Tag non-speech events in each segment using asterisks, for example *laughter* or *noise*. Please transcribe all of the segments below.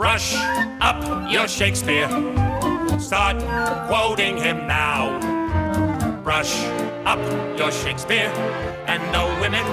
Brush up your Shakespeare. Start quoting him now. Brush up your Shakespeare, and the women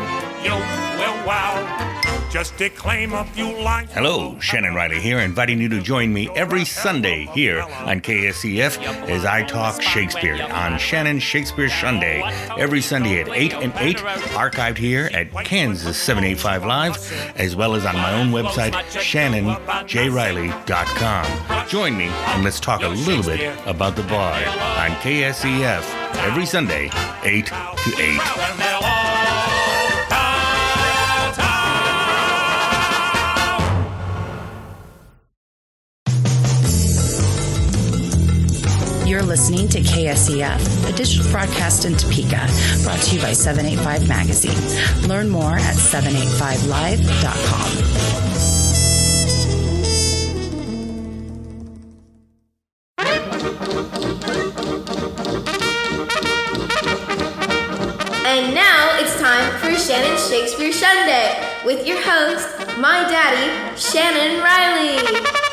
you will wow. Just declaim a few lines. Hello, Shannon Reilly here, inviting you to join me every Sunday here on KSEF as I talk Shakespeare on Shannon Shakespeare Sunday. Every Sunday at 8 and 8, archived here at Kansas 785 Live, as well as on my own website, shannonjreilly.com. Join me and let's talk a little bit about the bar on KSEF every Sunday, 8 to 8. You're listening to KSEF, a digital broadcast in Topeka, brought to you by 785 Magazine. Learn more at 785live.com. And now it's time for Shannon Shakespeare Sunday with your host, my daddy, Shannon Reilly.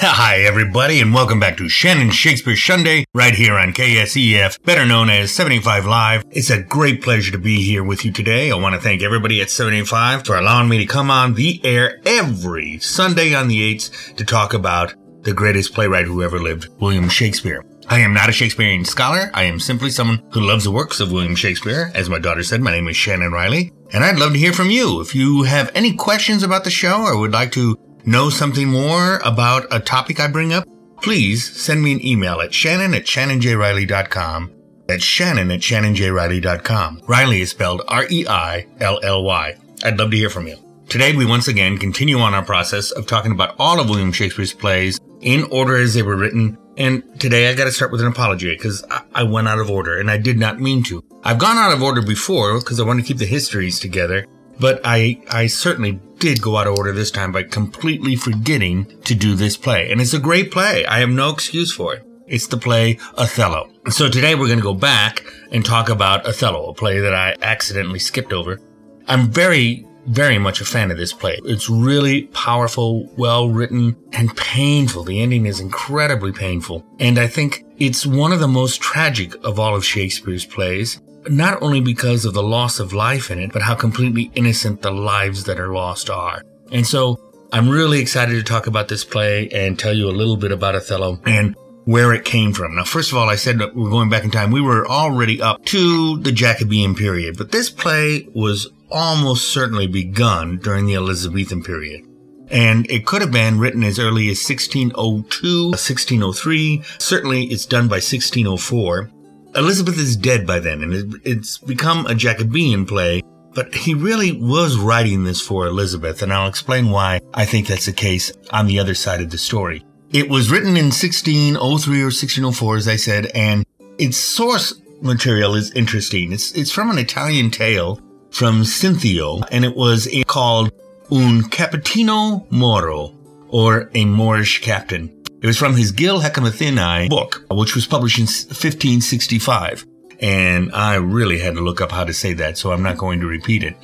*laughs* Hi, everybody, and welcome back to Shannon Shakespeare Sunday, right here on KSEF, better known as 75 Live. It's a great pleasure to be here with you today. I want to thank everybody at 75 for allowing me to come on the air every Sunday on the 8th to talk about the greatest playwright who ever lived, William Shakespeare. I am not a Shakespearean scholar. I am simply someone who loves the works of William Shakespeare. As my daughter said, my name is Shannon Reilly, and I'd love to hear from you. If you have any questions about the show or would like to know something more about a topic I bring up, please send me an email at shannon at shannonjreilly.com. That's shannon at shannonjreilly.com. Reilly is spelled R-E-I-L-L-Y. I'd love to hear from you. Today we once again continue on our process of talking about all of William Shakespeare's plays in order as they were written. And today I gotta start with an apology because I-, I went out of order and I did not mean to. I've gone out of order before because I want to keep the histories together, but I, I certainly did go out of order this time by completely forgetting to do this play. And it's a great play. I have no excuse for it. It's the play Othello. So today we're going to go back and talk about Othello, a play that I accidentally skipped over. I'm very, very much a fan of this play. It's really powerful, well written, and painful. The ending is incredibly painful. And I think it's one of the most tragic of all of Shakespeare's plays not only because of the loss of life in it, but how completely innocent the lives that are lost are. And so I'm really excited to talk about this play and tell you a little bit about Othello and where it came from. Now, first of all, I said that we're going back in time. We were already up to the Jacobean period, but this play was almost certainly begun during the Elizabethan period. And it could have been written as early as 1602, 1603. Certainly it's done by 1604. Elizabeth is dead by then, and it's become a Jacobean play, but he really was writing this for Elizabeth, and I'll explain why I think that's the case on the other side of the story. It was written in 1603 or 1604, as I said, and its source material is interesting. It's, it's from an Italian tale from Cinthio, and it was called Un Capitano Moro, or a Moorish captain. It was from his Gli Hecatommithi book, which was published in 1565. And I really had to look up how to say that, so I'm not going to repeat it.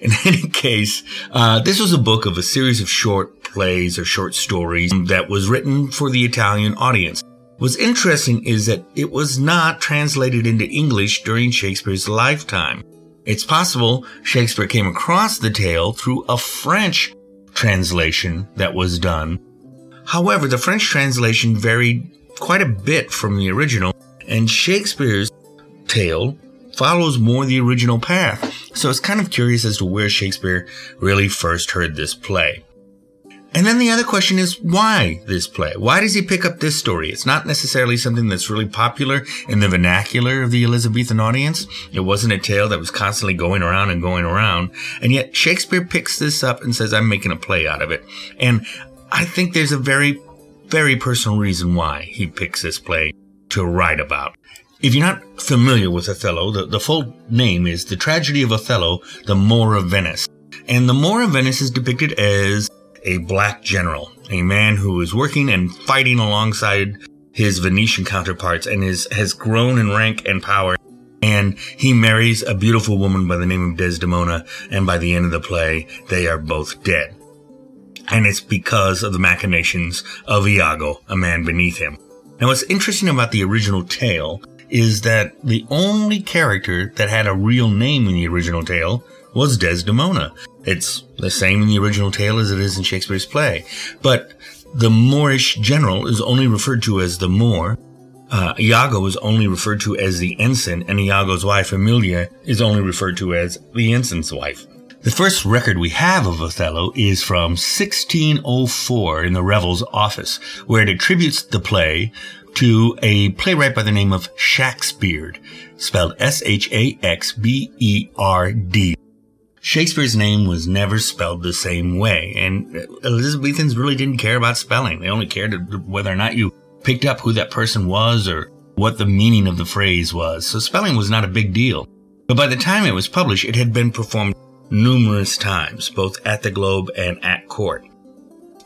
In *laughs* any case, uh, this was a book of a series of short plays or short stories that was written for the Italian audience. What's interesting is that it was not translated into English during Shakespeare's lifetime. It's possible Shakespeare came across the tale through a French translation that was done However, the French translation varied quite a bit from the original, and Shakespeare's tale follows more the original path. So it's kind of curious as to where Shakespeare really first heard this play. And then the other question is why this play? Why does he pick up this story? It's not necessarily something that's really popular in the vernacular of the Elizabethan audience. It wasn't a tale that was constantly going around and going around. And yet Shakespeare picks this up and says, I'm making a play out of it. And I think there's a very, very personal reason why he picks this play to write about. If you're not familiar with Othello, the, the full name is The Tragedy of Othello, the Moor of Venice. And the Moor of Venice is depicted as a black general, a man who is working and fighting alongside his Venetian counterparts and is, has grown in rank and power. And he marries a beautiful woman by the name of Desdemona, and by the end of the play, they are both dead. And it's because of the machinations of Iago, a man beneath him. Now, what's interesting about the original tale is that the only character that had a real name in the original tale was Desdemona. It's the same in the original tale as it is in Shakespeare's play. But the Moorish general is only referred to as the Moor. Uh, Iago is only referred to as the ensign, and Iago's wife, Emilia, is only referred to as the ensign's wife. The first record we have of Othello is from 1604 in the Revel's office, where it attributes the play to a playwright by the name of Shaxberd, spelled S-H-A-X-B-E-R-D. Shakespeare's name was never spelled the same way, and Elizabethans really didn't care about spelling. They only cared whether or not you picked up who that person was or what the meaning of the phrase was. So spelling was not a big deal. But by the time it was published, it had been performed numerous times, both at the Globe and at court.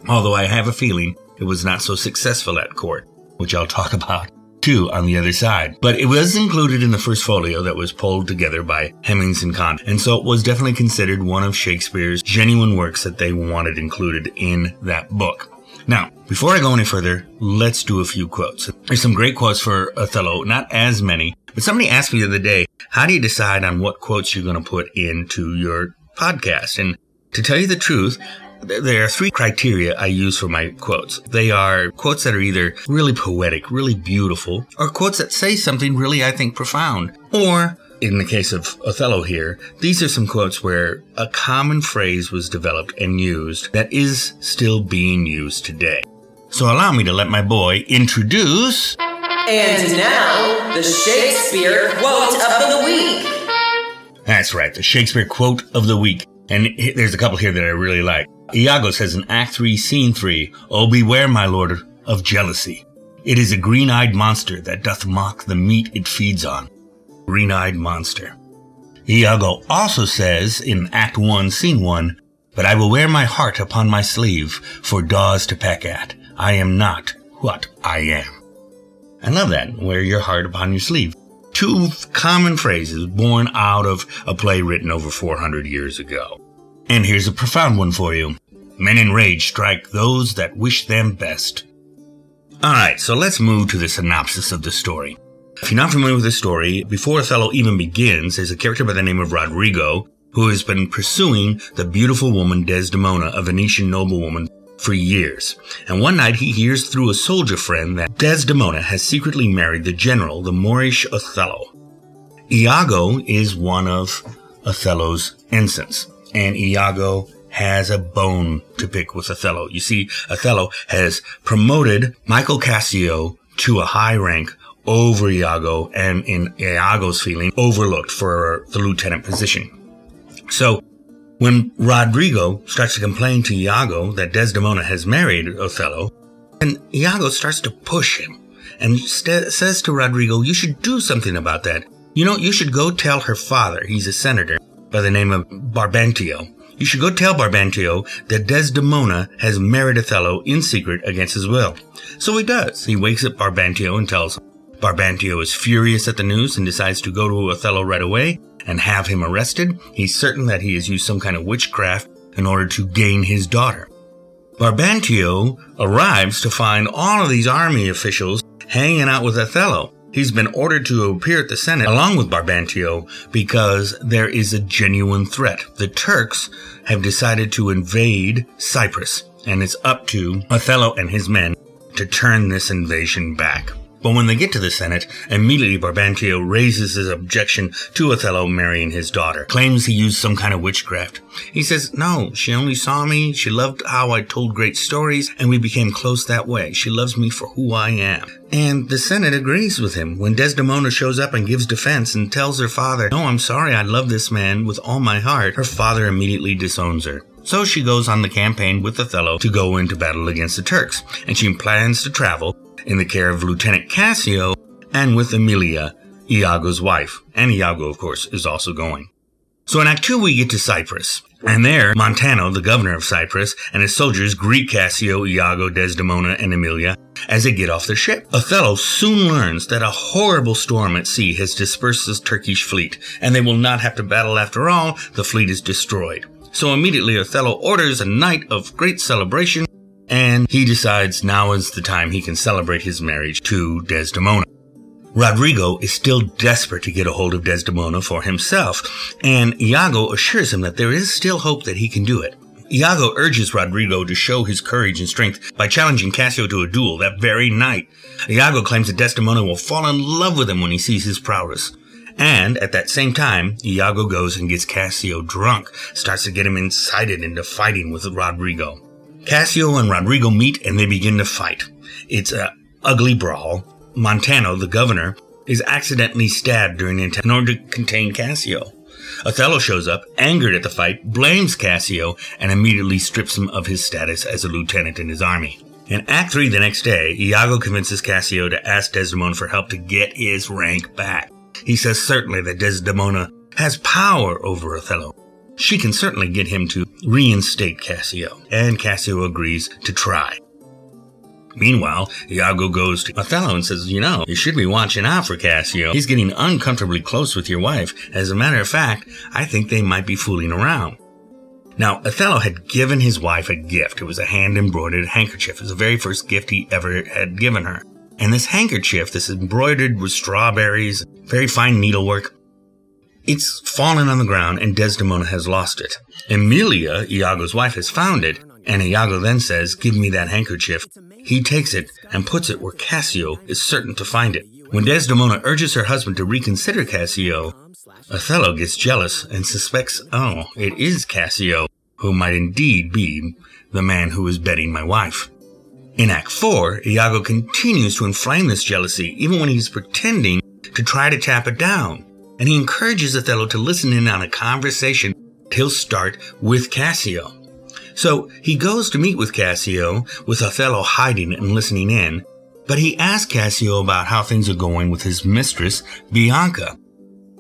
Although I have a feeling it was not so successful at court, which I'll talk *laughs* about too on the other side. But it was included in the first folio that was pulled together by Hemmings and Kahn. And so it was definitely considered one of Shakespeare's genuine works that they wanted included in that book. Now, before I go any further, let's do a few quotes. There's some great quotes for Othello, not as many, but somebody asked me the other day, how do you decide on what quotes you're going to put into your podcast? And to tell you the truth, there are three criteria I use for my quotes. They are quotes that are either really poetic, really beautiful, or quotes that say something really, I think, profound. Or, in the case of Othello here, these are some quotes where a common phrase was developed and used that is still being used today. So allow me to let my boy introduce. And now, the Shakespeare quote of the week. That's right, the Shakespeare quote of the week. And there's a couple here that I really like. Iago says in Act 3, Scene 3, Oh, beware, my lord, of jealousy. It is a green-eyed monster that doth mock the meat it feeds on. Green-eyed monster. Iago also says in Act 1, Scene 1, But I will wear my heart upon my sleeve for daws to peck at. I am not what I am. I love that. Wear your heart upon your sleeve. Two common phrases born out of a play written over 400 years ago. And here's a profound one for you. Men in rage strike those that wish them best. Alright, so let's move to the synopsis of the story. If you're not familiar with the story, before Othello even begins, there's a character by the name of Rodrigo who has been pursuing the beautiful woman Desdemona, a Venetian noblewoman, for years. And one night he hears through a soldier friend that Desdemona has secretly married the general, the Moorish Othello. Iago is one of Othello's ensigns and Iago has a bone to pick with Othello. You see, Othello has promoted Michael Cassio to a high rank over Iago and in Iago's feeling overlooked for the lieutenant position. So when Rodrigo starts to complain to Iago that Desdemona has married Othello, and Iago starts to push him and st- says to Rodrigo, you should do something about that. You know, you should go tell her father, he's a senator, by the name of Barbantio. You should go tell Barbantio that Desdemona has married Othello in secret against his will. So he does. He wakes up Barbantio and tells him. Brabantio is furious at the news and decides to go to Othello right away and have him arrested. He's certain that he has used some kind of witchcraft in order to gain his daughter. Barbantio arrives to find all of these army officials hanging out with Othello. He's been ordered to appear at the Senate along with Barbantio because there is a genuine threat. The Turks have decided to invade Cyprus, and it's up to Othello and his men to turn this invasion back. But when they get to the Senate, immediately Brabantio raises his objection to Othello marrying his daughter, claims he used some kind of witchcraft. He says, no, she only saw me, she loved how I told great stories, and we became close that way. She loves me for who I am. And the Senate agrees with him. When Desdemona shows up and gives defense and tells her father, no, I'm sorry, I love this man with all my heart, her father immediately disowns her. So she goes on the campaign with Othello to go into battle against the Turks, and she plans to travel in the care of Lieutenant Cassio and with Emilia, Iago's wife. And Iago, of course, is also going. So in Act 2, we get to Cyprus. And there, Montano, the governor of Cyprus, and his soldiers greet Cassio, Iago, Desdemona, and Emilia as they get off their ship. Othello soon learns that a horrible storm at sea has dispersed the Turkish fleet, and they will not have to battle after all. The fleet is destroyed. So immediately Othello orders a night of great celebration, and he decides now is the time he can celebrate his marriage to Desdemona. Rodrigo is still desperate to get a hold of Desdemona for himself, and Iago assures him that there is still hope that he can do it. Iago urges Rodrigo to show his courage and strength by challenging Cassio to a duel that very night. Iago claims that Desdemona will fall in love with him when he sees his prowess. And at that same time, Iago goes and gets Cassio drunk, starts to get him incited into fighting with Roderigo. Cassio and Rodrigo meet and they begin to fight. It's a ugly brawl. Montano, the governor, is accidentally stabbed during the attack in order to contain Cassio. Othello shows up, angered at the fight, blames Cassio, and immediately strips him of his status as a lieutenant in his army. In Act 3 the next day, Iago convinces Cassio to ask Desdemona for help to get his rank back. He says certainly that Desdemona has power over Othello. She can certainly get him to reinstate Cassio, and Cassio agrees to try. Meanwhile, Iago goes to Othello and says, You know, you should be watching out for Cassio. He's getting uncomfortably close with your wife. As a matter of fact, I think they might be fooling around. Now, Othello had given his wife a gift. It was a hand embroidered handkerchief. It was the very first gift he ever had given her. And this handkerchief, this embroidered with strawberries, very fine needlework, it's fallen on the ground and Desdemona has lost it. Emilia, Iago's wife, has found it, and Iago then says, Give me that handkerchief. He takes it and puts it where Cassio is certain to find it. When Desdemona urges her husband to reconsider Cassio, Othello gets jealous and suspects, oh, it is Cassio, who might indeed be the man who is bedding my wife. In Act 4, Iago continues to inflame this jealousy even when he's pretending to try to tap it down. And he encourages Othello to listen in on a conversation he'll start with Cassio. So he goes to meet with Cassio, with Othello hiding and listening in, but he asks Cassio about how things are going with his mistress, Bianca.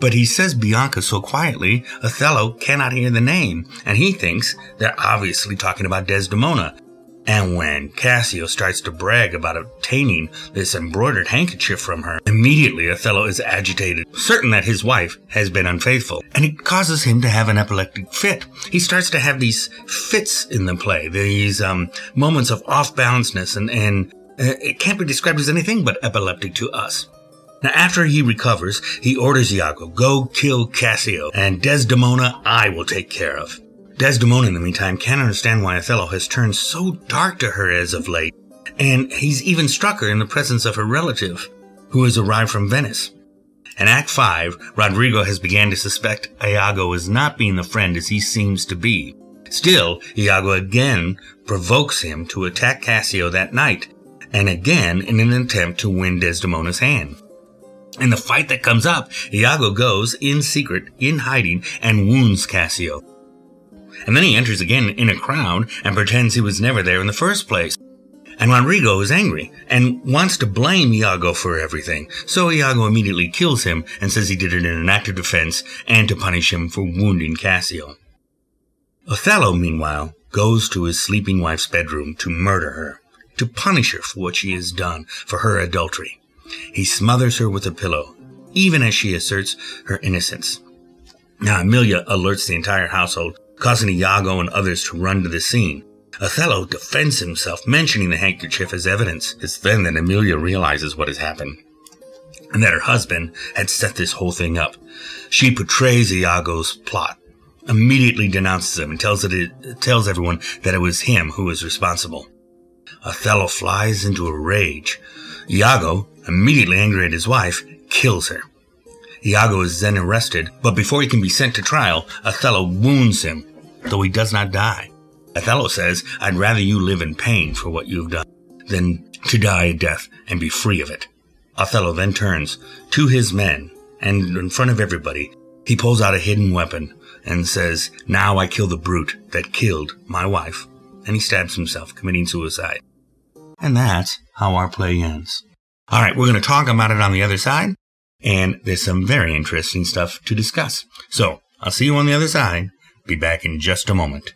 But he says Bianca so quietly, Othello cannot hear the name, and he thinks they're obviously talking about Desdemona, and when Cassio starts to brag about obtaining this embroidered handkerchief from her, immediately Othello is agitated, certain that his wife has been unfaithful, and it causes him to have an epileptic fit. He starts to have these fits in the play, these um, moments of off balanceness, and, and uh, it can't be described as anything but epileptic to us. Now, after he recovers, he orders Iago, go kill Cassio, and Desdemona I will take care of. Desdemona, in the meantime, can't understand why Othello has turned so dark to her as of late, and he's even struck her in the presence of her relative, who has arrived from Venice. In Act 5, Rodrigo has begun to suspect Iago as not being the friend as he seems to be. Still, Iago again provokes him to attack Cassio that night, and again in an attempt to win Desdemona's hand. In the fight that comes up, Iago goes in secret, in hiding, and wounds Cassio, and then he enters again in a crowd and pretends he was never there in the first place. And Roderigo is angry and wants to blame Iago for everything. So Iago immediately kills him and says he did it in an act of defense and to punish him for wounding Cassio. Othello, meanwhile, goes to his sleeping wife's bedroom to murder her, to punish her for what she has done for her adultery. He smothers her with a pillow, even as she asserts her innocence. Now Emilia alerts the entire household causing Iago and others to run to the scene. Othello defends himself, mentioning the handkerchief as evidence. It's then that Emilia realizes what has happened and that her husband had set this whole thing up. She portrays Iago's plot, immediately denounces him, and tells it, tells everyone that it was him who was responsible. Othello flies into a rage. Iago, immediately angry at his wife, kills her. Iago is then arrested, but before he can be sent to trial, Othello wounds him, though he does not die. Othello says, I'd rather you live in pain for what you've done than to die a death and be free of it. Othello then turns to his men, and in front of everybody, he pulls out a hidden weapon and says, Now I kill the brute that killed my wife. And he stabs himself, committing suicide. And that's how our play ends. All right, we're going to talk about it on the other side and there's some very interesting stuff to discuss. So, I'll see you on the other side. Be back in just a moment.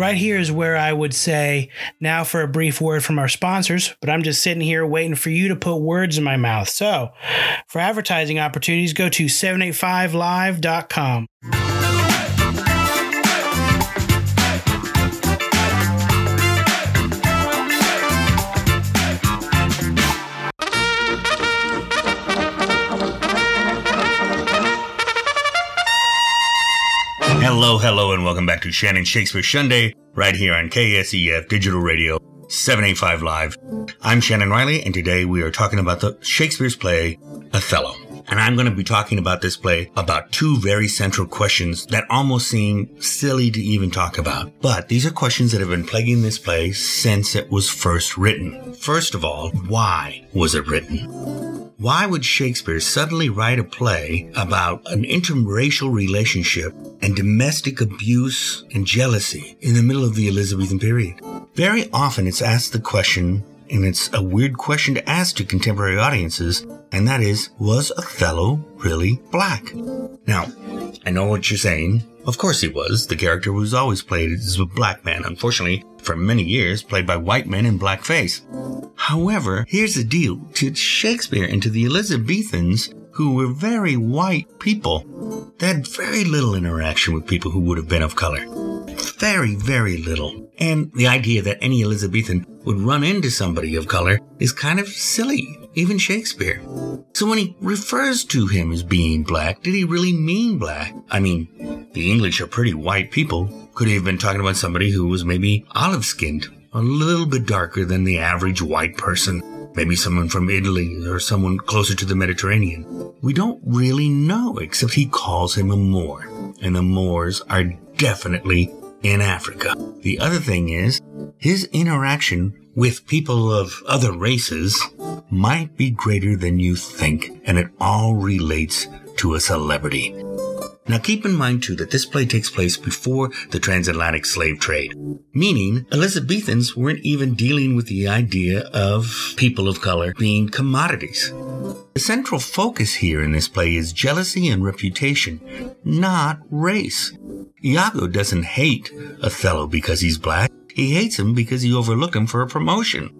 right here is where I would say, now for a brief word from our sponsors, but I'm just sitting here waiting for you to put words in my mouth. So, for advertising opportunities, go to 785live.com. Hello, hello, and welcome back to Shannon Shakespeare Sunday, right here on KSEF Digital Radio 785 Live. I'm Shannon Reilly, and today we are talking about the Shakespeare's play, Othello. And I'm going to be talking about this play about two very central questions that almost seem silly to even talk about. But these are questions that have been plaguing this play since it was first written. First of all, why was it written? Why would Shakespeare suddenly write a play about an interracial relationship and domestic abuse and jealousy in the middle of the Elizabethan period? Very often it's asked the question, and it's a weird question to ask to contemporary audiences, and that is, was Othello really black? Now, I know what you're saying. Of course he was. The character was always played as a black man. Unfortunately, for many years, played by white men in blackface. However, here's the deal. To Shakespeare and to the Elizabethans, who were very white people, they had very little interaction with people who would have been of color. Very, very little. And the idea that any Elizabethan would run into somebody of color is kind of silly, even Shakespeare. So when he refers to him as being black, did he really mean black? I mean, the English are pretty white people. Could he have been talking about somebody who was maybe olive skinned, a little bit darker than the average white person? Maybe someone from Italy or someone closer to the Mediterranean. We don't really know, except he calls him a Moor. And the Moors are definitely in Africa. The other thing is, his interaction with people of other races might be greater than you think, and it all relates to a celebrity. Now keep in mind too that this play takes place before the transatlantic slave trade, meaning Elizabethans weren't even dealing with the idea of people of color being commodities. The central focus here in this play is jealousy and reputation, not race. Iago doesn't hate Othello because he's black. He hates him because he overlooked him for a promotion.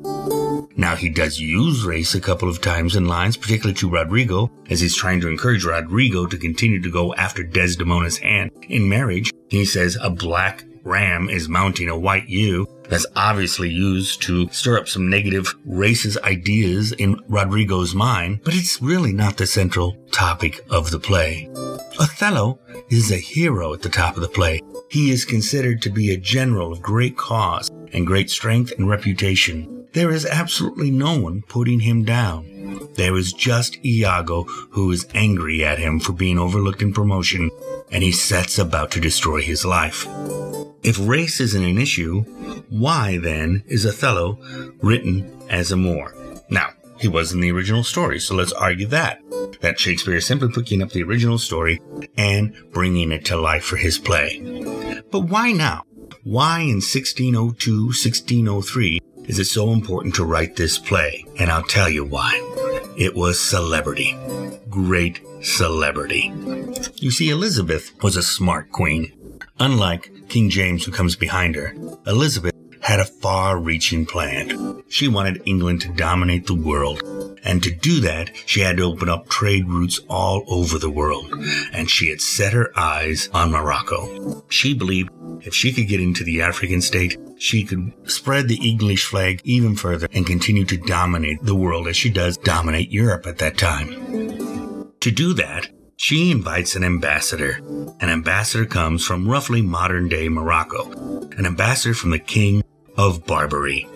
Now, he does use race a couple of times in lines, particularly to Rodrigo, as he's trying to encourage Rodrigo to continue to go after Desdemona's hand in marriage. He says a black ram is mounting a white ewe. That's obviously used to stir up some negative racist ideas in Rodrigo's mind, but it's really not the central topic of the play. Othello is a hero at the top of the play. He is considered to be a general of great cause and great strength and reputation. There is absolutely no one putting him down. There is just Iago who is angry at him for being overlooked in promotion, and he sets about to destroy his life. If race isn't an issue, why then is Othello written as a Moor? Now, he was in the original story, so let's argue that. That Shakespeare is simply picking up the original story and bringing it to life for his play. But why now? Why in 1602, 1603 is it so important to write this play? And I'll tell you why. It was celebrity. Great celebrity. You see, Elizabeth was a smart queen. Unlike King James, who comes behind her, Elizabeth had a far reaching plan. She wanted England to dominate the world. And to do that, she had to open up trade routes all over the world. And she had set her eyes on Morocco. She believed if she could get into the African state, she could spread the English flag even further and continue to dominate the world as she does dominate Europe at that time. To do that, she invites an ambassador. An ambassador comes from roughly modern day Morocco, an ambassador from the king of Barbary.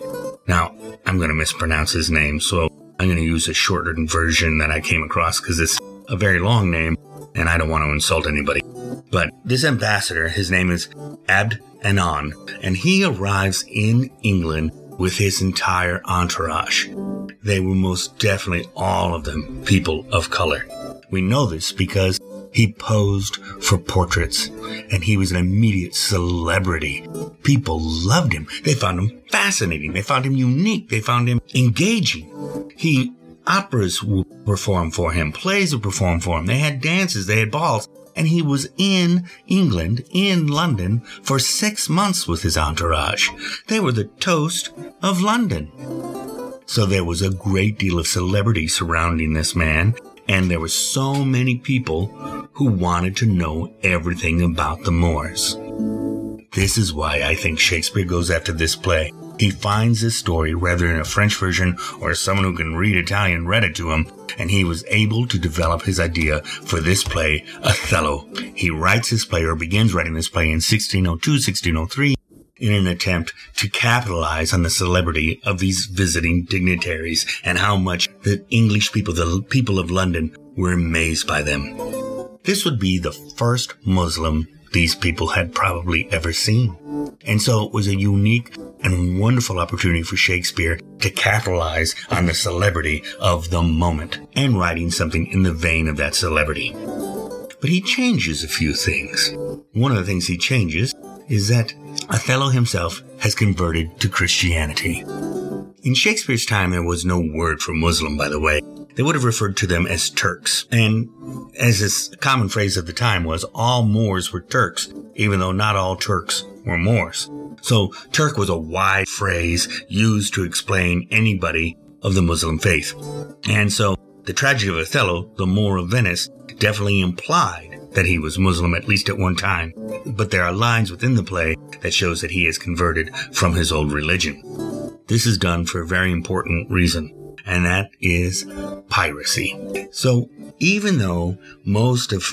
Now, I'm going to mispronounce his name, so I'm going to use a shortened version that I came across because it's a very long name and I don't want to insult anybody. But this ambassador, his name is Abd Anon, and he arrives in England with his entire entourage. They were most definitely all of them people of color. We know this because he posed for portraits and he was an immediate celebrity. People loved him. They found him fascinating. They found him unique. They found him engaging. He operas would perform for him, plays would perform for him. They had dances, they had balls. and he was in England, in London, for six months with his entourage. They were the toast of London. So there was a great deal of celebrity surrounding this man, and there were so many people who wanted to know everything about the Moors. This is why I think Shakespeare goes after this play. He finds this story, whether in a French version or someone who can read Italian read it to him, and he was able to develop his idea for this play, Othello. He writes this play or begins writing this play in 1602, 1603 in an attempt to capitalize on the celebrity of these visiting dignitaries and how much the English people, the people of London, were amazed by them. This would be the first Muslim these people had probably ever seen. And so it was a unique and wonderful opportunity for Shakespeare to capitalize on the celebrity of the moment and writing something in the vein of that celebrity. But he changes a few things. One of the things he changes is that Othello himself has converted to Christianity. In Shakespeare's time, there was no word for Muslim, by the way. They would have referred to them as Turks. And as this common phrase of the time was, all Moors were Turks, even though not all Turks were Moors. So Turk was a wide phrase used to explain anybody of the Muslim faith. And so the tragedy of Othello, the Moor of Venice, definitely implied that he was Muslim at least at one time. But there are lines within the play that shows that he has converted from his old religion. This is done for a very important reason, and that is piracy. So even though most of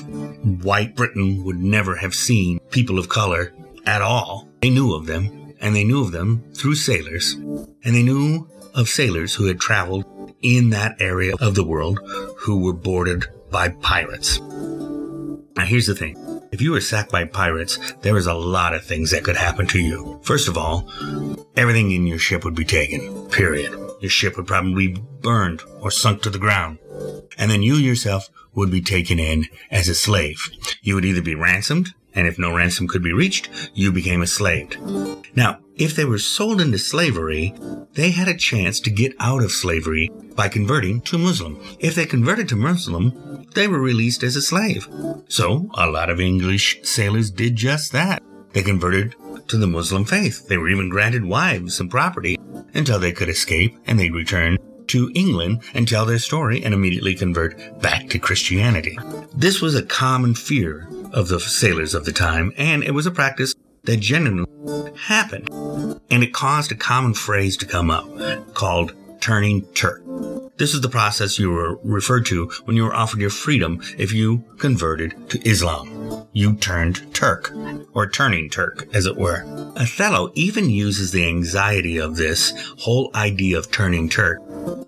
white Britain would never have seen people of color at all, they knew of them, and they knew of them through sailors, and they knew of sailors who had traveled in that area of the world who were boarded by pirates. Now here's the thing. If you were sacked by pirates, there was a lot of things that could happen to you. First of all, everything in your ship would be taken, period. Your ship would probably be burned or sunk to the ground. And then you yourself would be taken in as a slave. You would either be ransomed, and if no ransom could be reached, you became a slave. Now, if they were sold into slavery, they had a chance to get out of slavery by converting to Muslim. If they converted to Muslim, they were released as a slave. So, a lot of English sailors did just that. They converted to the Muslim faith. They were even granted wives and property until they could escape and they'd return to England and tell their story and immediately convert back to Christianity. This was a common fear of the sailors of the time, and it was a practice that genuinely happened. And it caused a common phrase to come up called turning Turk. This is the process you were referred to when you were offered your freedom if you converted to Islam. You turned Turk, or turning Turk, as it were. Othello even uses the anxiety of this whole idea of turning Turk,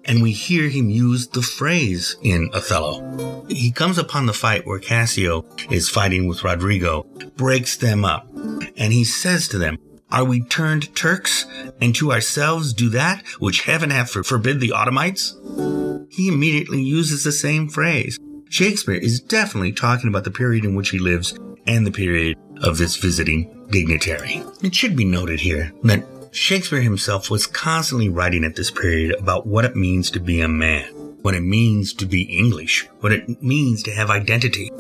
and we hear him use the phrase in Othello. He comes upon the fight where Cassio is fighting with Rodrigo, breaks them up, and he says to them, are we turned Turks, and to ourselves do that which heaven hath forbid the Ottomites? He immediately uses the same phrase. Shakespeare is definitely talking about the period in which he lives and the period of this visiting dignitary. It should be noted here that Shakespeare himself was constantly writing at this period about what it means to be a man, what it means to be English, what it means to have identity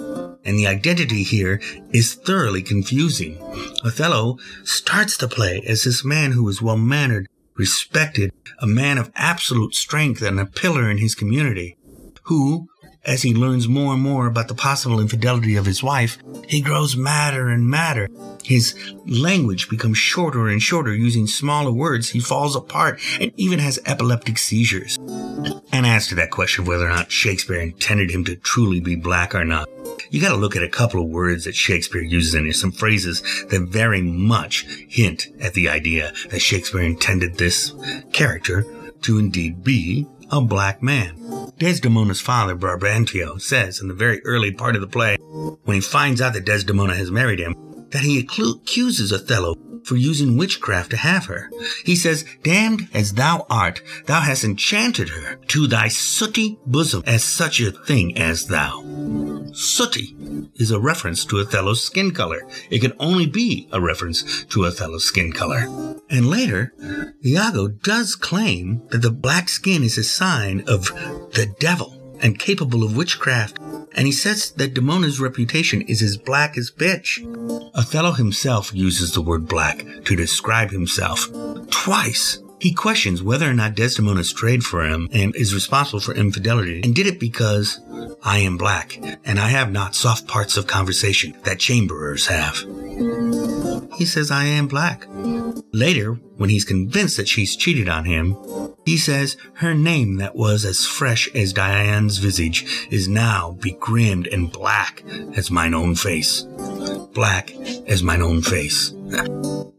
and the identity here is thoroughly confusing. Othello starts the play as this man who is well mannered, respected, a man of absolute strength and a pillar in his community, who, as he learns more and more about the possible infidelity of his wife, he grows madder and madder. His language becomes shorter and shorter, using smaller words. He falls apart and even has epileptic seizures. And as to that question of whether or not Shakespeare intended him to truly be black or not, you got to look at a couple of words that Shakespeare uses in here, some phrases that very much hint at the idea that Shakespeare intended this character to indeed be a black man. Desdemona's father, Brabantio, says in the very early part of the play, when he finds out that Desdemona has married him, that he accuses Othello for using witchcraft to have her. He says, Damned as thou art, thou hast enchanted her to thy sooty bosom as such a thing as thou. Sooty is a reference to Othello's skin color. It can only be a reference to Othello's skin color. And later, Iago does claim that the black skin is a sign of the devil. And capable of witchcraft, and he says that Damona's reputation is as black as pitch. Othello himself uses the word black to describe himself twice. He questions whether or not Desdemona strayed for him and is responsible for infidelity, and did it because I am black, and I have not soft parts of conversation that chamberers have. He says I am black. Later, when he's convinced that she's cheated on him, he says her name that was as fresh as Dian's visage is now begrimed and black as mine own face. Black as mine own face.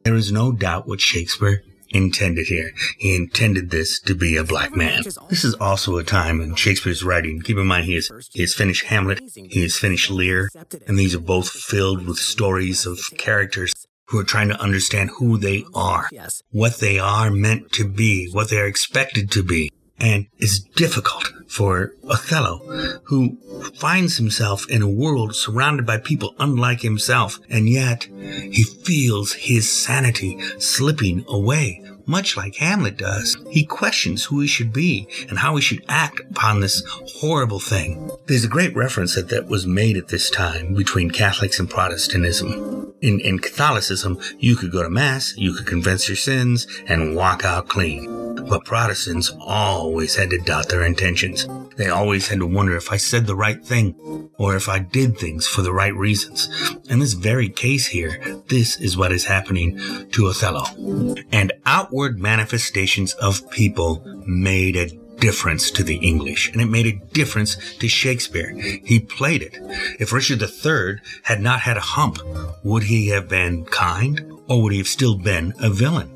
There is no doubt what Shakespeare intended here. He intended this to be a black man. This is also a time in Shakespeare's writing. Keep in mind, he has, he has finished Hamlet, he has finished Lear, and these are both filled with stories of characters who are trying to understand who they are, what they are meant to be, what they are expected to be. And it's difficult for Othello, who finds himself in a world surrounded by people unlike himself, and yet he feels his sanity slipping away, much like Hamlet does. He questions who he should be and how he should act upon this horrible thing. There's a great reference that, that was made at this time between Catholics and Protestantism. In, in Catholicism, you could go to Mass, you could confess your sins, and walk out clean. But Protestants always had to doubt their intentions. They always had to wonder if I said the right thing or if I did things for the right reasons. In this very case here, this is what is happening to Othello. And outward manifestations of people made a difference to the English, and it made a difference to Shakespeare. He played it. If Richard III had not had a hump, would he have been kind, or would he have still been a villain?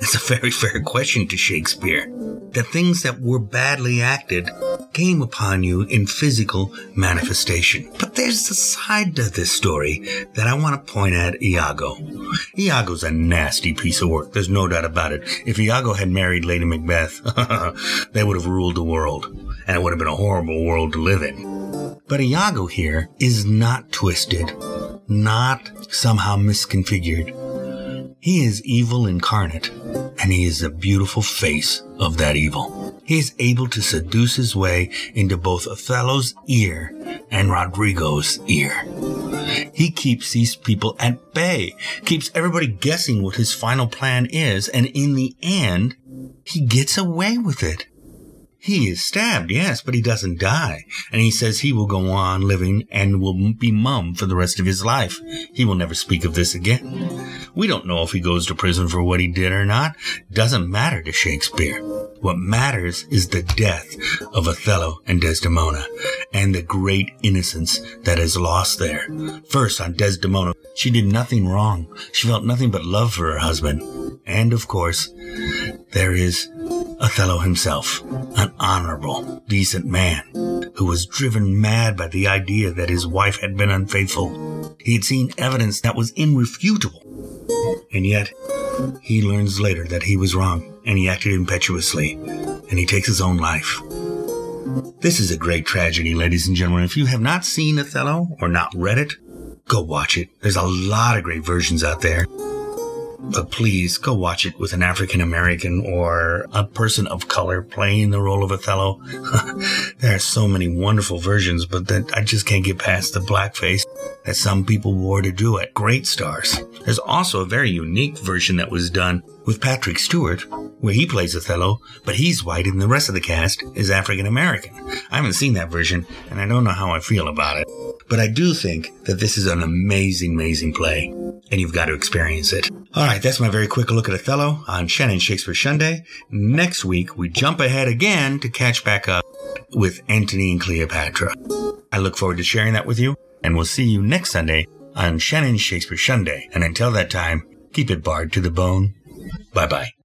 It's a very fair question to Shakespeare. The things that were badly acted came upon you in physical manifestation. But there's a side to this story that I want to point at Iago. Iago's a nasty piece of work. There's no doubt about it. If Iago had married Lady Macbeth, *laughs* they would have ruled the world, and it would have been a horrible world to live in. But Iago here is not twisted, not somehow misconfigured. He is evil incarnate, and he is the beautiful face of that evil. He is able to seduce his way into both Othello's ear and Rodrigo's ear. He keeps these people at bay, keeps everybody guessing what his final plan is, and in the end, he gets away with it. He is stabbed, yes, but he doesn't die. And he says he will go on living and will be mum for the rest of his life. He will never speak of this again. We don't know if he goes to prison for what he did or not. Doesn't matter to Shakespeare. What matters is the death of Othello and Desdemona and the great innocence that is lost there. First, on Desdemona, she did nothing wrong. She felt nothing but love for her husband. And of course, there is Othello himself, an honorable, decent man who was driven mad by the idea that his wife had been unfaithful. He had seen evidence that was irrefutable. And yet, he learns later that he was wrong and he acted impetuously and he takes his own life. This is a great tragedy, ladies and gentlemen. If you have not seen Othello or not read it, go watch it. There's a lot of great versions out there but please go watch it with an African American or a person of color playing the role of Othello. *laughs* there are so many wonderful versions, but that I just can't get past the blackface that some people wore to do it. Great stars. There's also a very unique version that was done with Patrick Stewart, where he plays Othello, but he's white and the rest of the cast is African American. I haven't seen that version, and I don't know how I feel about it. But I do think that this is an amazing, amazing play, and you've got to experience it. All right, that's my very quick look at Othello on Shannon Shakespeare Sunday. Next week, we jump ahead again to catch back up with Antony and Cleopatra. I look forward to sharing that with you, and we'll see you next Sunday on Shannon Shakespeare Sunday. And until that time, keep it barred to the bone. Bye bye.